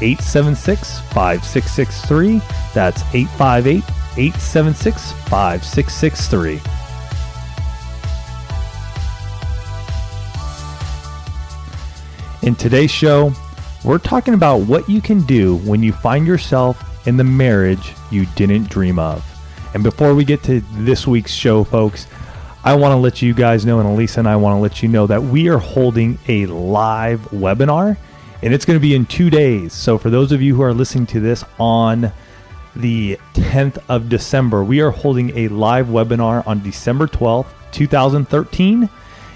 876 5663. That's 858 876 5663. In today's show, we're talking about what you can do when you find yourself in the marriage you didn't dream of. And before we get to this week's show, folks, I want to let you guys know, and Alisa and I want to let you know that we are holding a live webinar and it's going to be in two days. So, for those of you who are listening to this on the 10th of December, we are holding a live webinar on December 12th, 2013.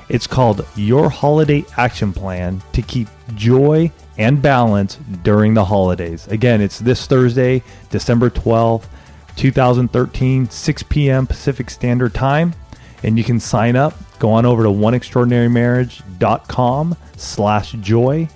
It's called Your Holiday Action Plan to Keep Joy and Balance During the Holidays. Again, it's this Thursday, December 12th, 2013, 6 p.m. Pacific Standard Time. And you can sign up. Go on over to oneextraordinarymarriage.com slash joy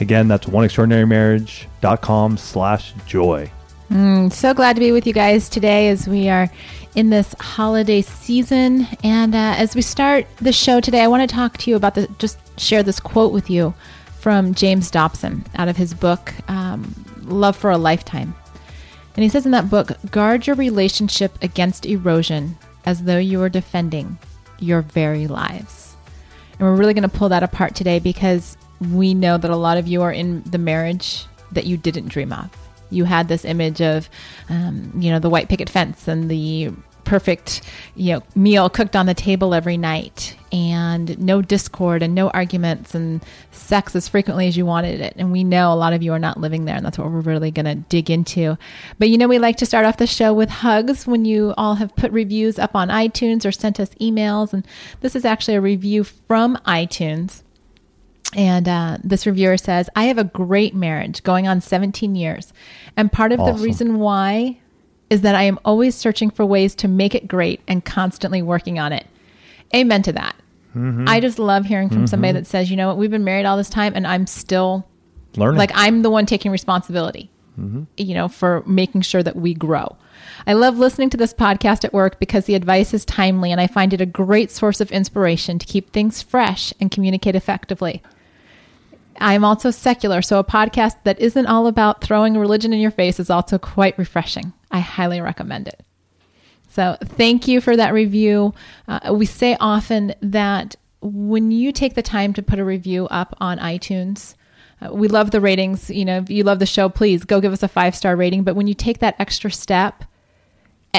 Again, that's oneextraordinarymarriage.com slash joy. Mm, so glad to be with you guys today as we are in this holiday season. And uh, as we start the show today, I want to talk to you about the, just share this quote with you from James Dobson out of his book, um, Love for a Lifetime. And he says in that book, guard your relationship against erosion as though you were defending your very lives. And we're really going to pull that apart today because we know that a lot of you are in the marriage that you didn't dream of. You had this image of, um, you know, the white picket fence and the perfect, you know, meal cooked on the table every night, and no discord and no arguments and sex as frequently as you wanted it. And we know a lot of you are not living there, and that's what we're really going to dig into. But you know, we like to start off the show with hugs when you all have put reviews up on iTunes or sent us emails, and this is actually a review from iTunes. And uh, this reviewer says, I have a great marriage going on 17 years. And part of awesome. the reason why is that I am always searching for ways to make it great and constantly working on it. Amen to that. Mm-hmm. I just love hearing from mm-hmm. somebody that says, you know what, we've been married all this time and I'm still learning. Like I'm the one taking responsibility, mm-hmm. you know, for making sure that we grow. I love listening to this podcast at work because the advice is timely and I find it a great source of inspiration to keep things fresh and communicate effectively. I'm also secular, so a podcast that isn't all about throwing religion in your face is also quite refreshing. I highly recommend it. So, thank you for that review. Uh, we say often that when you take the time to put a review up on iTunes, uh, we love the ratings. You know, if you love the show, please go give us a five star rating. But when you take that extra step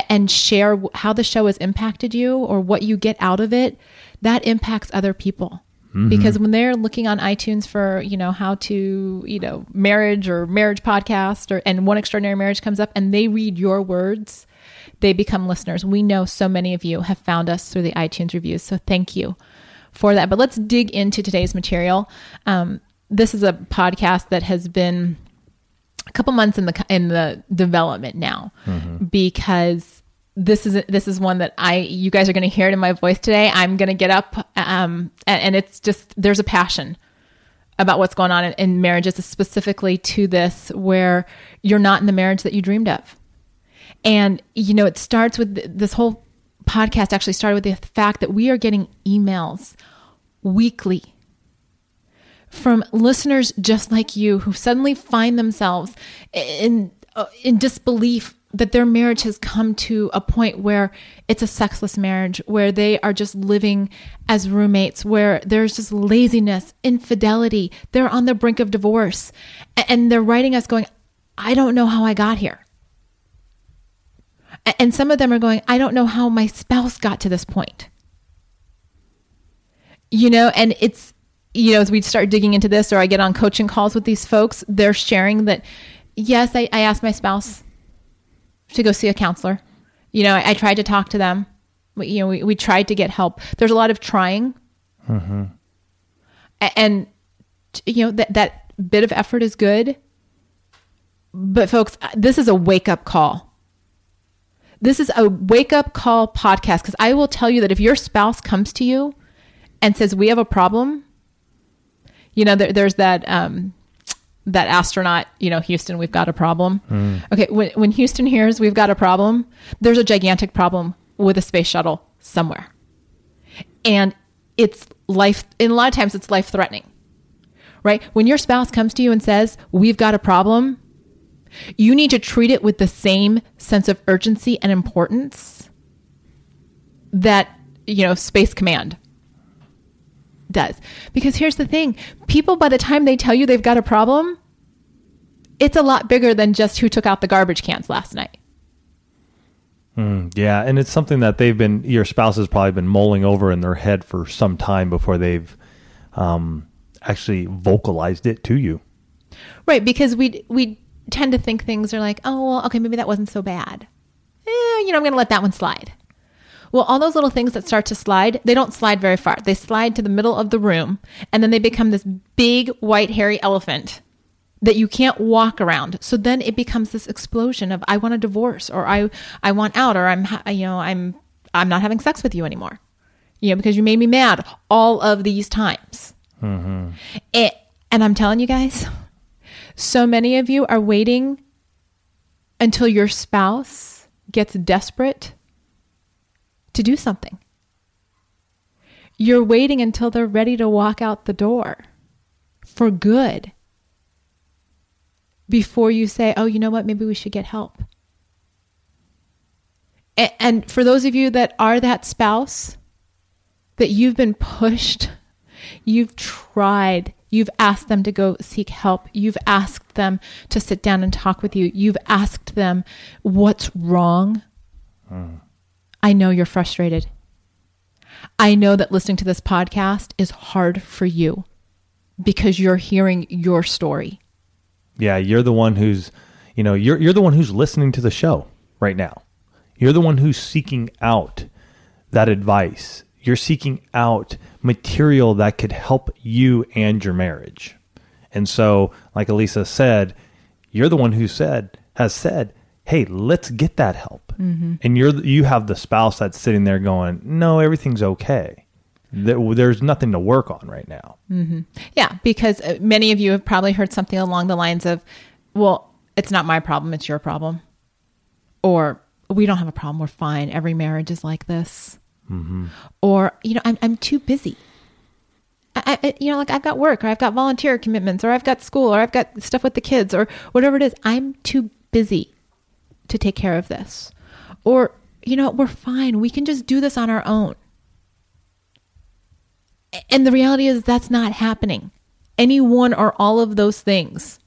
and share how the show has impacted you or what you get out of it, that impacts other people. Mm-hmm. Because when they're looking on iTunes for, you know, how to, you know, marriage or marriage podcast or and one extraordinary marriage comes up and they read your words, they become listeners. We know so many of you have found us through the iTunes reviews. So thank you for that. But let's dig into today's material. Um, this is a podcast that has been a couple months in the in the development now mm-hmm. because this is this is one that I you guys are going to hear it in my voice today. I'm going to get up um, and, and, it's just there's a passion about what's going on in, in marriages, specifically to this where you're not in the marriage that you dreamed of. And you know, it starts with this whole podcast actually started with the fact that we are getting emails weekly from listeners just like you who suddenly find themselves in in disbelief that their marriage has come to a point where it's a sexless marriage, where they are just living as roommates, where there's just laziness, infidelity. They're on the brink of divorce. And they're writing us going, I don't know how I got here. And some of them are going, I don't know how my spouse got to this point. You know, and it's, you know, as we start digging into this or I get on coaching calls with these folks, they're sharing that, yes, I, I asked my spouse to go see a counselor. You know, I, I tried to talk to them. We, you know, we, we tried to get help. There's a lot of trying. Mm-hmm. And, you know, that, that bit of effort is good. But folks, this is a wake up call. This is a wake up call podcast because I will tell you that if your spouse comes to you and says, We have a problem, you know, there, there's that. Um, that astronaut, you know, Houston, we've got a problem. Mm. Okay, when, when Houston hears we've got a problem, there's a gigantic problem with a space shuttle somewhere. And it's life, and a lot of times it's life threatening, right? When your spouse comes to you and says, We've got a problem, you need to treat it with the same sense of urgency and importance that, you know, Space Command does. Because here's the thing people, by the time they tell you they've got a problem, it's a lot bigger than just who took out the garbage cans last night. Mm, yeah, and it's something that they've been your spouse has probably been mulling over in their head for some time before they've um, actually vocalized it to you. Right, because we we tend to think things are like, oh well, okay, maybe that wasn't so bad. Eh, you know, I'm going to let that one slide. Well, all those little things that start to slide, they don't slide very far. They slide to the middle of the room, and then they become this big white hairy elephant that you can't walk around. So then it becomes this explosion of I want a divorce or I I want out or I'm you know I'm I'm not having sex with you anymore. You know because you made me mad all of these times. Mm-hmm. It, and I'm telling you guys, so many of you are waiting until your spouse gets desperate to do something. You're waiting until they're ready to walk out the door for good before you say, oh, you know what, maybe we should get help. And for those of you that are that spouse, that you've been pushed, you've tried, you've asked them to go seek help, you've asked them to sit down and talk with you, you've asked them what's wrong. Mm. I know you're frustrated. I know that listening to this podcast is hard for you because you're hearing your story. Yeah, you're the one who's, you know, you're you're the one who's listening to the show right now. You're the one who's seeking out that advice. You're seeking out material that could help you and your marriage. And so, like Alisa said, you're the one who said has said, "Hey, let's get that help." Mm-hmm. And you're you have the spouse that's sitting there going, "No, everything's okay." There, there's nothing to work on right now. Mm-hmm. Yeah, because uh, many of you have probably heard something along the lines of, well, it's not my problem, it's your problem. Or we don't have a problem, we're fine. Every marriage is like this. Mm-hmm. Or, you know, I'm, I'm too busy. I, I, you know, like I've got work or I've got volunteer commitments or I've got school or I've got stuff with the kids or whatever it is. I'm too busy to take care of this. Or, you know, we're fine. We can just do this on our own. And the reality is that's not happening. Any one or all of those things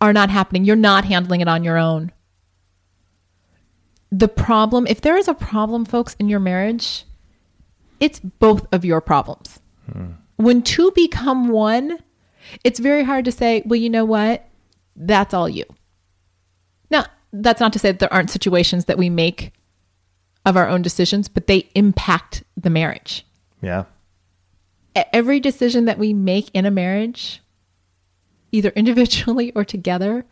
are not happening. You're not handling it on your own. The problem, if there is a problem, folks, in your marriage, it's both of your problems. Hmm. When two become one, it's very hard to say, well, you know what? That's all you. Now, that's not to say that there aren't situations that we make of our own decisions, but they impact the marriage Yeah. every decision that we make in a marriage, either individually or together,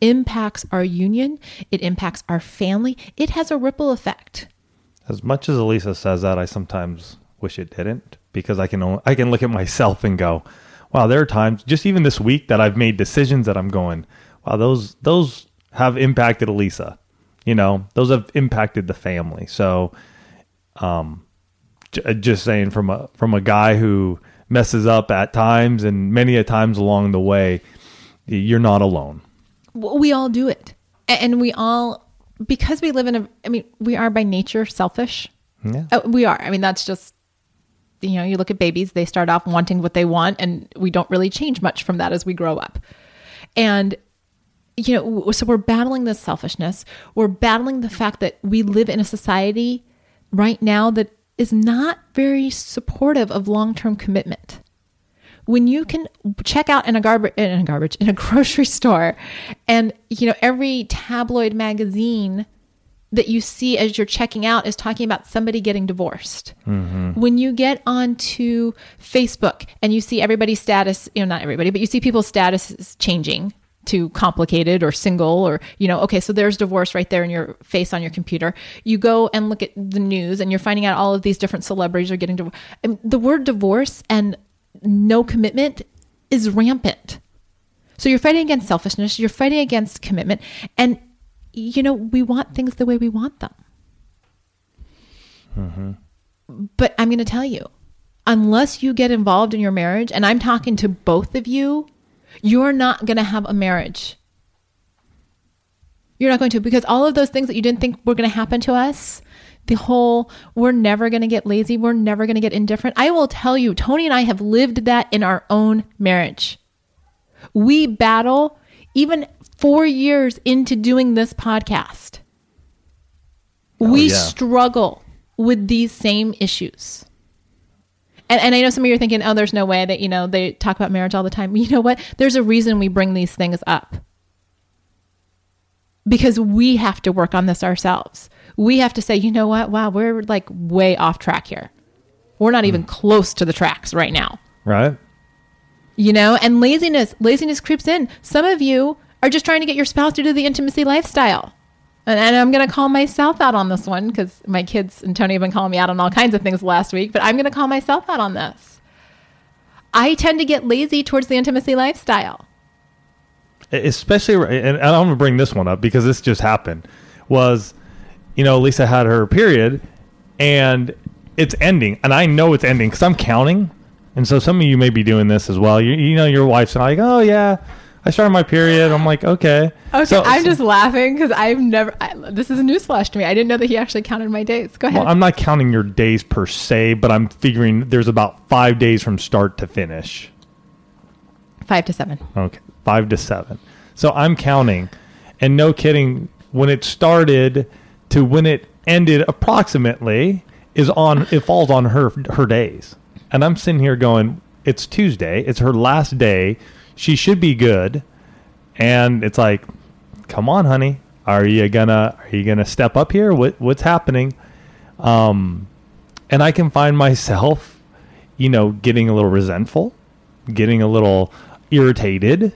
impacts our union. It impacts our family. It has a ripple effect. As much as Alisa says that, I sometimes wish it didn't because I can only, I can look at myself and go, "Wow, there are times just even this week that I've made decisions that I'm going, wow, those those have impacted Alisa. You know, those have impacted the family." So, um, j- just saying from a from a guy who messes up at times and many a times along the way, you're not alone. We all do it. And we all, because we live in a, I mean, we are by nature selfish. Yeah. Uh, we are. I mean, that's just, you know, you look at babies, they start off wanting what they want, and we don't really change much from that as we grow up. And, you know, so we're battling this selfishness. We're battling the fact that we live in a society right now that is not very supportive of long term commitment. When you can check out in a garbage in a garbage in a grocery store, and you know every tabloid magazine that you see as you're checking out is talking about somebody getting divorced. Mm-hmm. When you get onto Facebook and you see everybody's status, you know, not everybody, but you see people's statuses changing too complicated or single or you know okay so there's divorce right there in your face on your computer. You go and look at the news and you're finding out all of these different celebrities are getting divorced. The word divorce and no commitment is rampant. So you're fighting against selfishness you're fighting against commitment and you know we want things the way we want them. Mm-hmm. but i'm going to tell you unless you get involved in your marriage and i'm talking to both of you you're not going to have a marriage. You're not going to because all of those things that you didn't think were going to happen to us, the whole we're never going to get lazy, we're never going to get indifferent. I will tell you, Tony and I have lived that in our own marriage. We battle even four years into doing this podcast. Oh, we yeah. struggle with these same issues. And, and I know some of you are thinking, oh, there's no way that, you know, they talk about marriage all the time. You know what? There's a reason we bring these things up. Because we have to work on this ourselves. We have to say, you know what? Wow, we're like way off track here. We're not even mm. close to the tracks right now. Right. You know, and laziness, laziness creeps in. Some of you are just trying to get your spouse to do the intimacy lifestyle. And, and I'm going to call myself out on this one because my kids and Tony have been calling me out on all kinds of things last week, but I'm going to call myself out on this. I tend to get lazy towards the intimacy lifestyle. Especially, and I'm going to bring this one up because this just happened. Was, you know, Lisa had her period and it's ending. And I know it's ending because I'm counting. And so some of you may be doing this as well. You, you know, your wife's like, oh, yeah I started my period. I'm like, okay. Okay, so, I'm so, just laughing because I've never. I, this is a newsflash to me. I didn't know that he actually counted my days. Go ahead. Well, I'm not counting your days per se, but I'm figuring there's about five days from start to finish. Five to seven. Okay, five to seven. So I'm counting, and no kidding, when it started to when it ended, approximately is on. It falls on her her days, and I'm sitting here going, it's Tuesday. It's her last day she should be good. And it's like, come on, honey, are you gonna are you gonna step up here? What what's happening? Um, and I can find myself, you know, getting a little resentful, getting a little irritated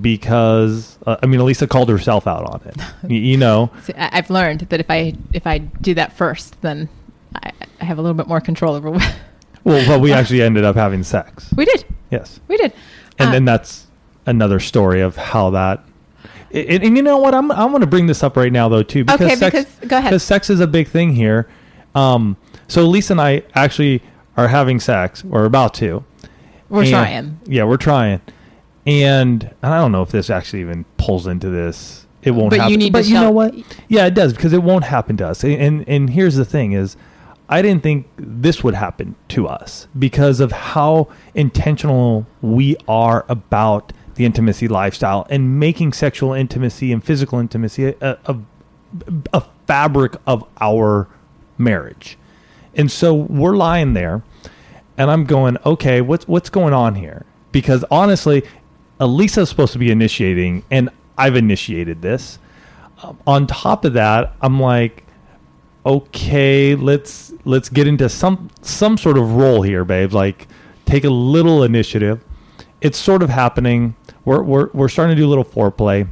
because uh, I mean, Alisa called herself out on it. you, you know, See, I've learned that if I if I do that first, then I, I have a little bit more control over. well, but we actually ended up having sex. We did. Yes, we did and uh, then that's another story of how that. And, and, you know what? I'm I'm going to bring this up right now though too because okay, sex, because go ahead. Because sex is a big thing here. Um, so Lisa and I actually are having sex. We're about to. We're and, trying. Yeah, we're trying. And, and I don't know if this actually even pulls into this. It won't but happen. You need but you know what? Yeah, it does because it won't happen to us. And, and and here's the thing: is I didn't think this would happen to us because of how intentional we are about the intimacy lifestyle and making sexual intimacy and physical intimacy a, a, a fabric of our marriage. And so we're lying there and I'm going, okay, what's what's going on here? Because honestly, Alisa's supposed to be initiating and I've initiated this. Um, on top of that, I'm like, okay, let's let's get into some some sort of role here, babe. Like take a little initiative. It's sort of happening. We're we're we're starting to do a little foreplay.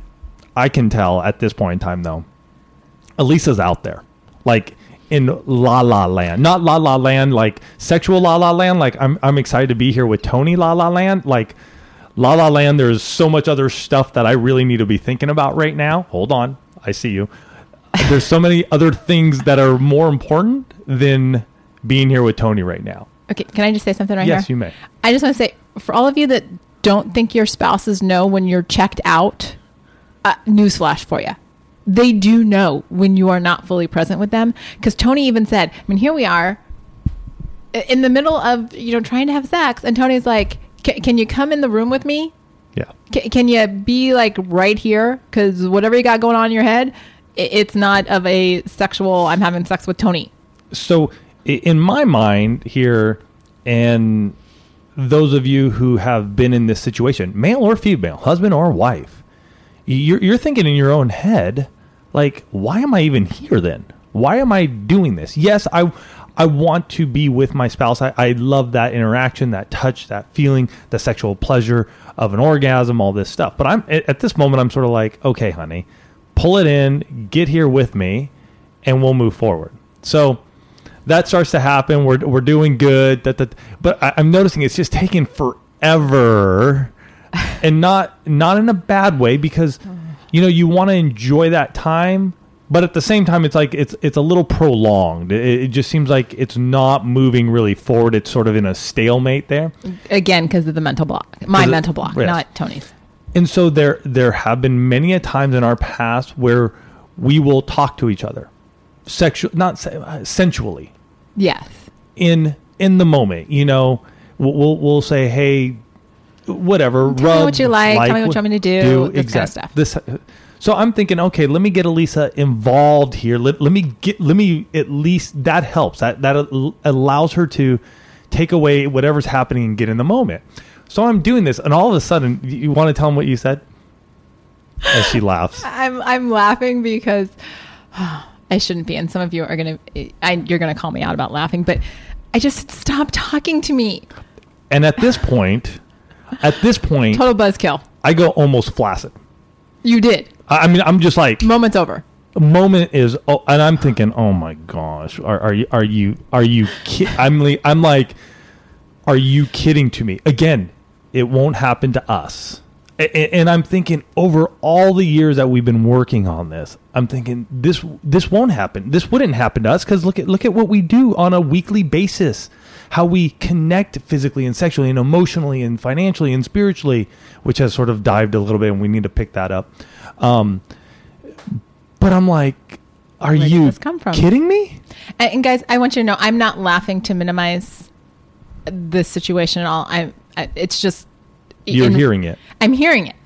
I can tell at this point in time though. Alisa's out there. Like in La La Land. Not La La Land like sexual La La Land. Like I'm I'm excited to be here with Tony La La Land. Like La La Land, there's so much other stuff that I really need to be thinking about right now. Hold on. I see you there's so many other things that are more important than being here with Tony right now. Okay, can I just say something right yes, here? Yes, you may. I just want to say for all of you that don't think your spouses know when you're checked out, uh, newsflash for you. They do know when you are not fully present with them. Because Tony even said, I mean, here we are in the middle of, you know, trying to have sex. And Tony's like, can you come in the room with me? Yeah. C- can you be like right here? Because whatever you got going on in your head, it's not of a sexual i'm having sex with tony so in my mind here and those of you who have been in this situation male or female husband or wife you're, you're thinking in your own head like why am i even here then why am i doing this yes i I want to be with my spouse. I, I love that interaction, that touch, that feeling, the sexual pleasure of an orgasm, all this stuff. But I'm at at this moment, I'm sort of like, okay, honey, pull it in, get here with me, and we'll move forward. So that starts to happen. We're, we're doing good. That, that, but I, I'm noticing it's just taking forever and not not in a bad way because you know you want to enjoy that time but at the same time it's like it's it's a little prolonged it, it just seems like it's not moving really forward it's sort of in a stalemate there Again, because of the mental block. my mental block, yes. not Tony's. And so there there have been many a times in our past where we will talk to each other sexual not se- uh, sensually Yes. in in the moment you know we'll we'll, we'll say hey whatever Tell me what you like, tell me what you want me to do, this kind of exact- stuff. this so i'm thinking okay let me get alisa involved here let, let me get let me at least that helps that that allows her to take away whatever's happening and get in the moment so i'm doing this and all of a sudden you, want to tell him what you said as she laughs I'm I'm laughing because I shouldn't be, and some of you are gonna I, you're gonna call me out about laughing, but I just stop talking to me. and at this point at this point Total buzzkill. i go almost flaccid You did. i I mean i'm just like Moment's over. moment is oh, and I'm thinking, oh my gosh, are, are you are you are you ki-? I'm li- I'm like, are you kidding to me? Again, it won't happen to us. And I'm thinking over all the years that we've been working on this, I'm thinking this this won't happen. This wouldn't happen to us because look at look at what we do on a weekly basis, how we connect physically and sexually and emotionally and financially and spiritually, which has sort of dived a little bit, and we need to pick that up. Um, but I'm like, are you kidding me? And, and guys, I want you to know I'm not laughing to minimize this situation at all. I, I it's just You're in- hearing it. I'm hearing it.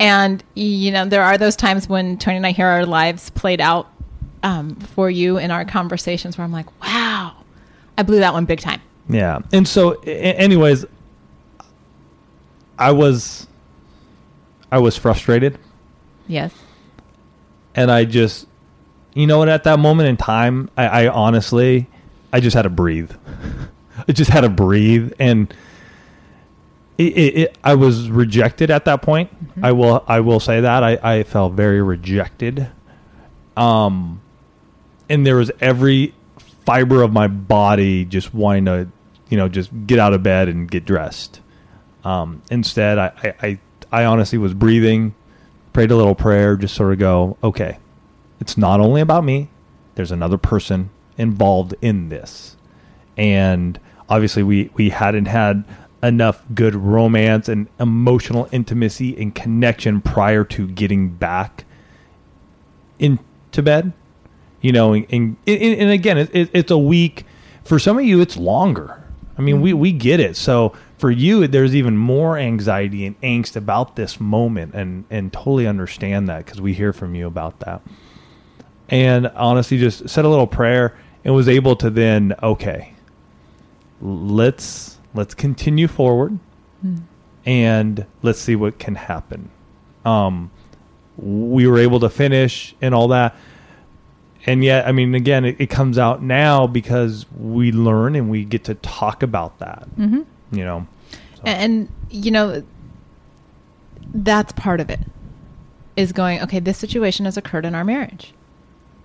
And, you know, there are those times when Tony and I hear our lives played out um, for you in our conversations where I'm like, wow, I blew that one big time. Yeah. And so, anyways, I was, I was frustrated, Yes. and I just, you know what? At that moment in time, I, I honestly, I just had to breathe. I just had to breathe, and it, it, it, I was rejected at that point. I will, I will say that I, I felt very rejected. Um, and there was every fiber of my body just wanting to, you know, just get out of bed and get dressed. Um, instead, I, I, I, I honestly was breathing, prayed a little prayer, just sort of go, okay, it's not only about me. There's another person involved in this, and obviously we we hadn't had enough good romance and emotional intimacy and connection prior to getting back into bed you know and, and, and again it, it, it's a week. For some of you it's longer. I mean we we get it. So for you there's even more anxiety and angst about this moment and and totally understand that because we hear from you about that. And honestly just said a little prayer and was able to then okay let's let's continue forward and let's see what can happen um we were able to finish and all that and yet i mean again it, it comes out now because we learn and we get to talk about that Mm-hmm. you know so, And, and, you know, that's part of it is going, okay, this situation has occurred in our marriage.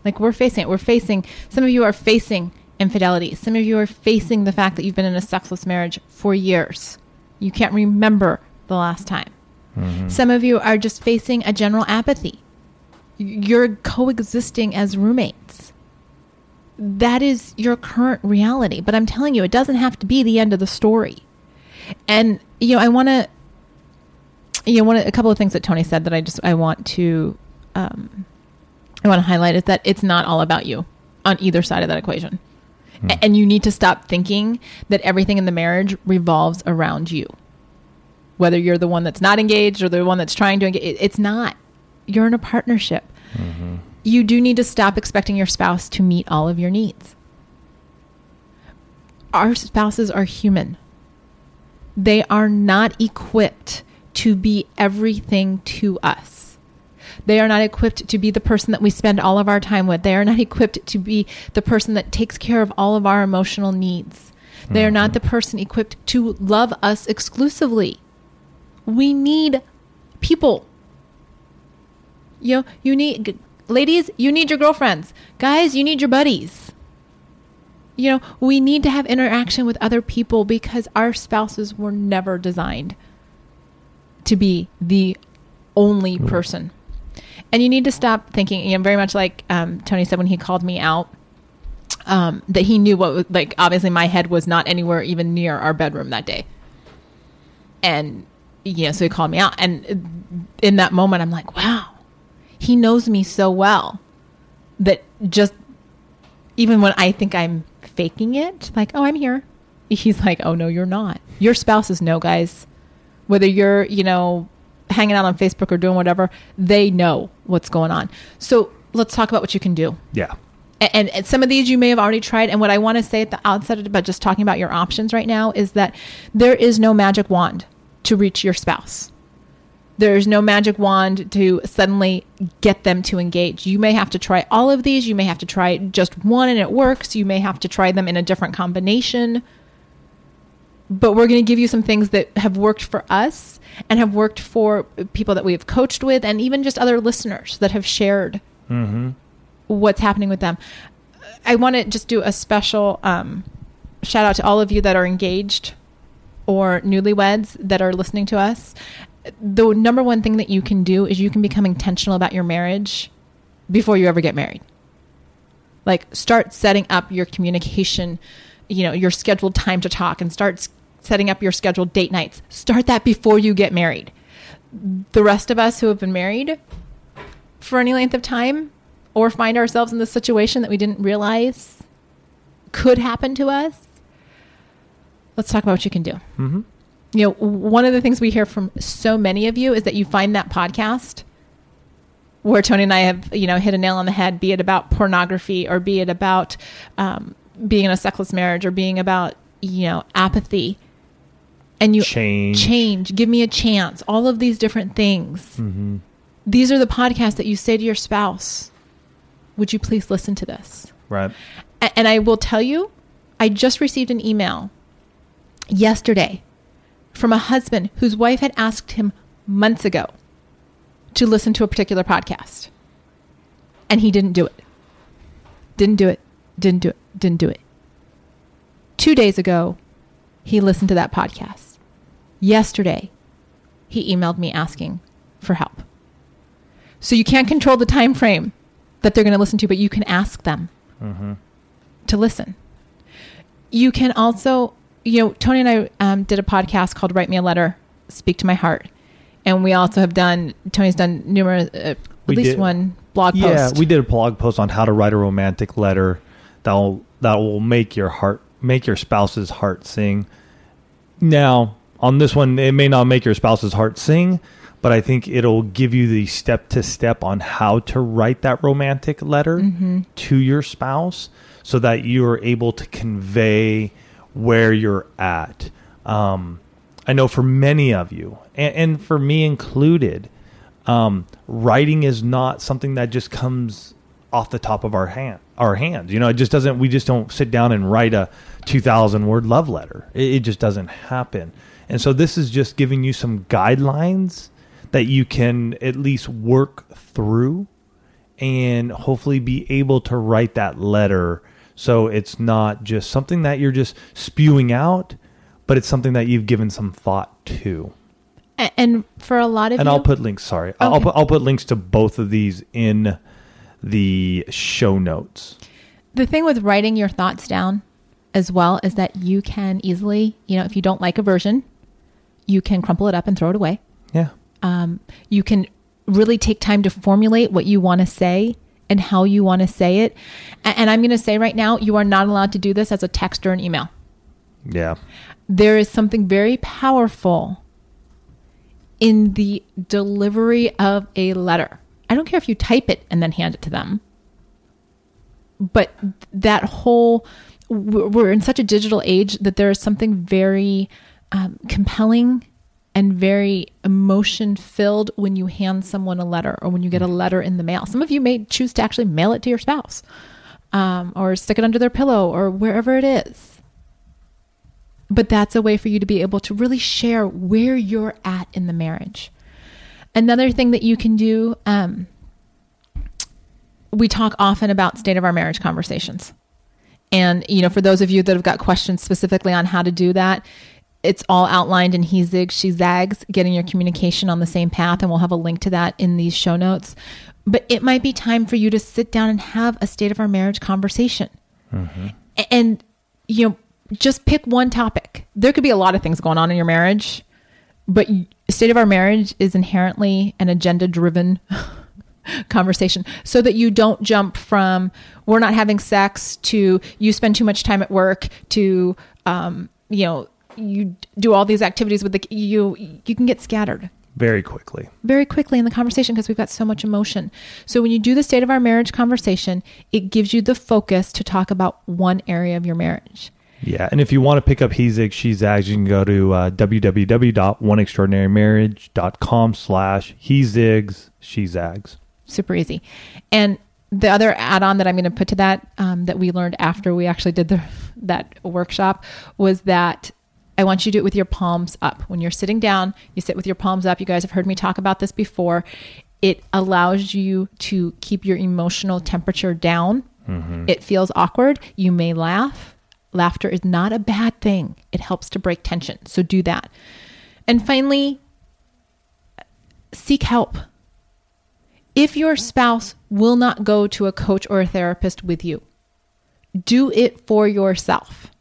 Like we're facing it. We're facing, some of you are facing infidelity. Some of you are facing the fact that you've been in a sexless marriage for years. You can't remember the last time. mhm. Some of you are just facing a general apathy. You're coexisting as roommates. That is your current reality. But I'm telling you, it doesn't have to be the end of the story. And you know, I want to, you know, one of, a couple of things that Tony said that I just I want to, um, I want to highlight is that it's not all about you on either side of that equation, A- hmm. and you need to stop thinking that everything in the marriage revolves around you whether you're the one that's not engaged or the one that's trying to engage. it- It's not. You're in a partnership. Mm-hmm. You do need to stop expecting your spouse to meet all of your needs. Our spouses are human. They are not equipped to be everything to us. They are not equipped to be the person that we spend all of our time with. They are not equipped to be the person that takes care of all of our emotional needs. They are not mm-hmm. the person equipped to love us exclusively. We need people. You know, you need g- ladies, you need your girlfriends. Guys, you need your buddies. You know, we need to have interaction with other people because our spouses were never designed to be the only mm-hmm. person. And you need to stop thinking, you know, very much like um, Tony said when he called me out, um, that he knew what, like, obviously my head was not anywhere even near our bedroom that day. And, you know, so he called me out. And in that moment, I'm like, wow, he knows me so well that just even when I think I'm faking it, like, oh, I'm here, he's like, oh, no, you're not. Your spouses know, guys. Whether you're, you know, hanging out on Facebook or doing whatever, they know what's going on. So let's talk about what you can do. Yeah. And, and some of these you may have already tried. And what I want to say at the outset about just talking about your options right now is that there is no magic wand to reach your spouse. There's no magic wand to suddenly get them to engage. You may have to try all of these. You may have to try just one and it works. You may have to try them in a different combination. But we're going to give you some things that have worked for us and have worked for people that we have coached with and even just other listeners that have shared what's happening with them. I want to just do a special um, shout out to all of you that are engaged or newlyweds that are listening to us. The number one thing that you can do is you can become intentional about your marriage before you ever get married. Like start setting up your communication, you know, your scheduled time to talk and start setting up your scheduled date nights. Start that before you get married. The rest of us who have been married for any length of time or find ourselves in this situation that we didn't realize could happen to us, let's talk about what you can do. Mm-hmm. You know, one of the things we hear from so many of you is that you find that podcast where Tony and I have, you know, hit a nail on the head, be it about pornography or be it about um, being in a sexless marriage or being about, you know, apathy. And you Change. change, give me a chance, all of these different things. Mm-hmm. These are the podcasts that you say to your spouse, would you please listen to this? Right. A- And I will tell you, I just received an email yesterday from a husband whose wife had asked him months ago to listen to a particular podcast. And he didn't do it. Didn't do it. Didn't do it. Didn't do it. Two days ago, he listened to that podcast. Yesterday, he emailed me asking for help. So you can't control the time frame that they're going to listen to, but you can ask them Mm-hmm. to listen. You can also, you know, Tony and I um, did a podcast called "Write Me a Letter, Speak to My Heart," and we also have done. Tony's done numerous, uh, at We least did- one blog Yeah, post. Yeah, we did a blog post on how to write a romantic letter that will that will make your heart make your spouse's heart sing. Now, on this one, it may not make your spouse's heart sing, but I think it'll give you the step to step on how to write that romantic letter Mm-hmm. to your spouse so that you are able to convey where you're at. Um, I know for many of you, and, and for me included, um, writing is not something that just comes off the top of our hand our hands. You know it just doesn't we just don't sit down and write a 2000 word love letter. It, it just doesn't happen. And so this is just giving you some guidelines that you can at least work through and hopefully be able to write that letter. So it's not just something that you're just spewing out but it's something that you've given some thought to. And for a lot of and you, I'll put links. Sorry, I'll put I'll put links to both of these in the show notes. the thing with writing your thoughts down as well is that you can easily, you know, if you don't like a version, you can crumple it up and throw it away. Yeah, um, you can really take time to formulate what you want to say and how you want to say it. A- And I'm going to say right now, you are not allowed to do this as a text or an email. yeah, There is something very powerful in the delivery of a letter. I don't care if you type it and then hand it to them, but that whole we're in such a digital age that there is something very um, compelling and very emotion filled when you hand someone a letter or when you get a letter in the mail. Some of you may choose to actually mail it to your spouse um, or stick it under their pillow or wherever it is. But that's a way for you to be able to really share where you're at in the marriage. Another thing that you can do, um, we talk often about state of our marriage conversations. And, you know, for those of you that have got questions specifically on how to do that, it's all outlined in He Zigs, She Zags, getting your communication on the same path. And we'll have a link to that in these show notes. But it might be time for you to sit down and have a state of our marriage conversation. Mm-hmm. And, you know, just pick one topic. There could be a lot of things going on in your marriage, but state of our marriage is inherently an agenda driven conversation so that you don't jump from we're not having sex to you spend too much time at work to um, you know you do all these activities with the you you can get scattered. Very quickly. Very quickly in the conversation because we've got so much emotion. So when you do the state of our marriage conversation it gives you the focus to talk about one area of your marriage yeah, and if you want to pick up He Zig, She Zags, you can go to uh, www.oneextraordinarymarriage.com slash He Zigs, She Zags super easy. And the other add-on that I'm going to put to that um, that we learned after we actually did the that workshop was that I want you to do it with your palms up. When you're sitting down, you sit with your palms up. You guys have heard me talk about this before. It allows you to keep your emotional temperature down. Mm-hmm. It feels awkward. You may laugh. Laughter is not a bad thing. It helps to break tension. So do that. And finally, seek help if your spouse will not go to a coach or a therapist with you, do it for yourself.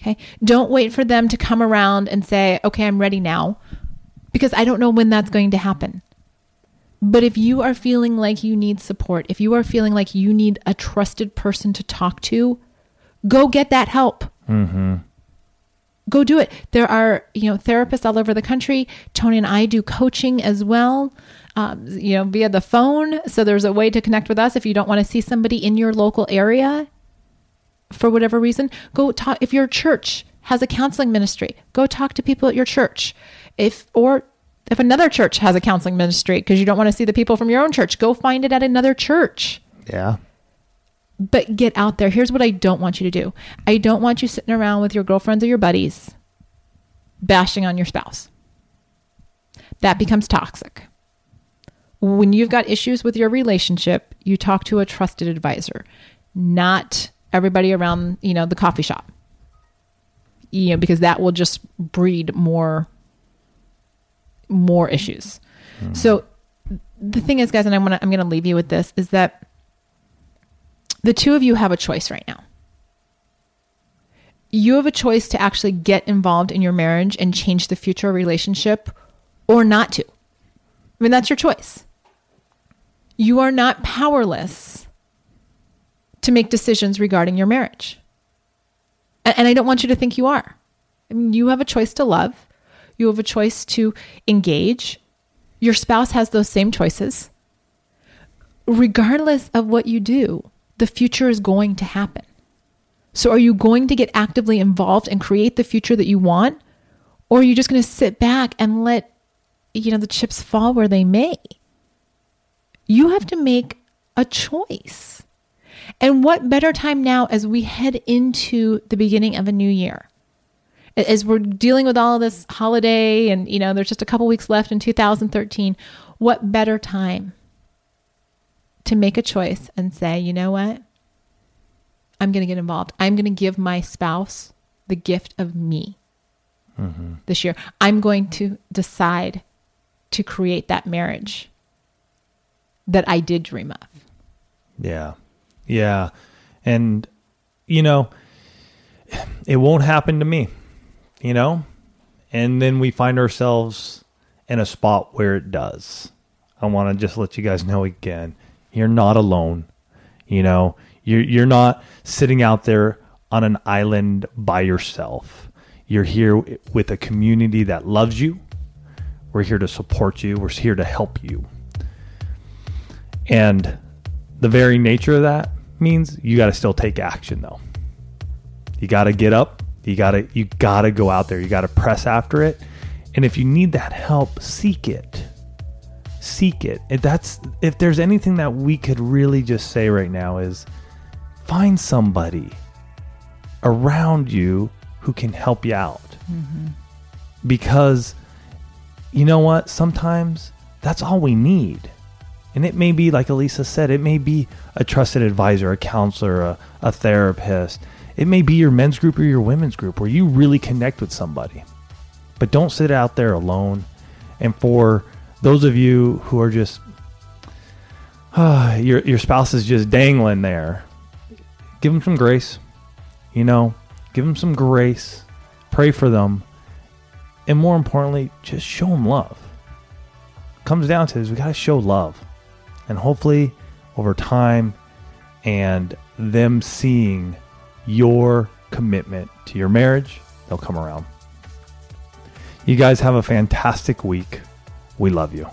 Okay. Don't wait for them to come around and say, okay, I'm ready now, because I don't know when that's going to happen. But if you are feeling like you need support, if you are feeling like you need a trusted person to talk to, go get that help. Mm-hmm. Go do it. There are, you know, therapists all over the country. Tony and I do coaching as well um, you know, via the phone. So there's a way to connect with us if you don't want to see somebody in your local area for whatever reason. Go talk. If your church has a counseling ministry, go talk to people at your church. If or if another church has a counseling ministry because you don't want to see the people from your own church, go find it at another church. Yeah. But get out there. Here's what I don't want you to do. I don't want you sitting around with your girlfriends or your buddies bashing on your spouse. That becomes toxic when you've got issues with your relationship, you talk to a trusted advisor, not everybody around, you know, the coffee shop. You know, because that will just breed more more issues. Mm-hmm. So the thing is, guys, and I'm gonna I'm gonna leave you with this is that the two of you have a choice right now. You have a choice to actually get involved in your marriage and change the future relationship or not to. I mean, that's your choice. You are not powerless to make decisions regarding your marriage. And I don't want you to think you are. I mean, you have a choice to love, you have a choice to engage. Your spouse has those same choices. Regardless of what you do, the future is going to happen. So, are you going to get actively involved and create the future that you want? Or are you just going to sit back and let, you know, the chips fall where they may? You have to make a choice. And what better time now as we head into the beginning of a new year? As we're dealing with all this holiday and, you know, there's just a couple weeks left in 2013, what better time to make a choice and say, you know what? I'm going to get involved. I'm going to give my spouse the gift of me mm-hmm. this year. I'm going to decide to create that marriage that I did dream of. Yeah. Yeah. And, you know, it won't happen to me, you know? And then we find ourselves in a spot where it does. I want to just let you guys know again, you're not alone. You know, you're you're not sitting out there on an island by yourself. You're here with a community that loves you. We're here to support you. We're here to help you. And the very nature of that means you got to still take action though. You got to get up. You got to you got to go out there. You got to press after it And if you need that help, seek it. Seek it. If that's if there's anything that we could really just say right now is find somebody around you who can help you out. Mm-hmm. Because you know what? Sometimes that's all we need. And it may be, like Alisa said, it may be a trusted advisor, a counselor, a, a therapist. It may be your men's group or your women's group where you really connect with somebody. But don't sit out there alone. And for those of you who are just, uh, your, your spouse is just dangling there, give them some grace. You know, give them some grace. Pray for them. And more importantly, just show them love. Comes down to this, we got to show love and hopefully over time and them seeing your commitment to your marriage, they'll come around. You guys have a fantastic week. We love you.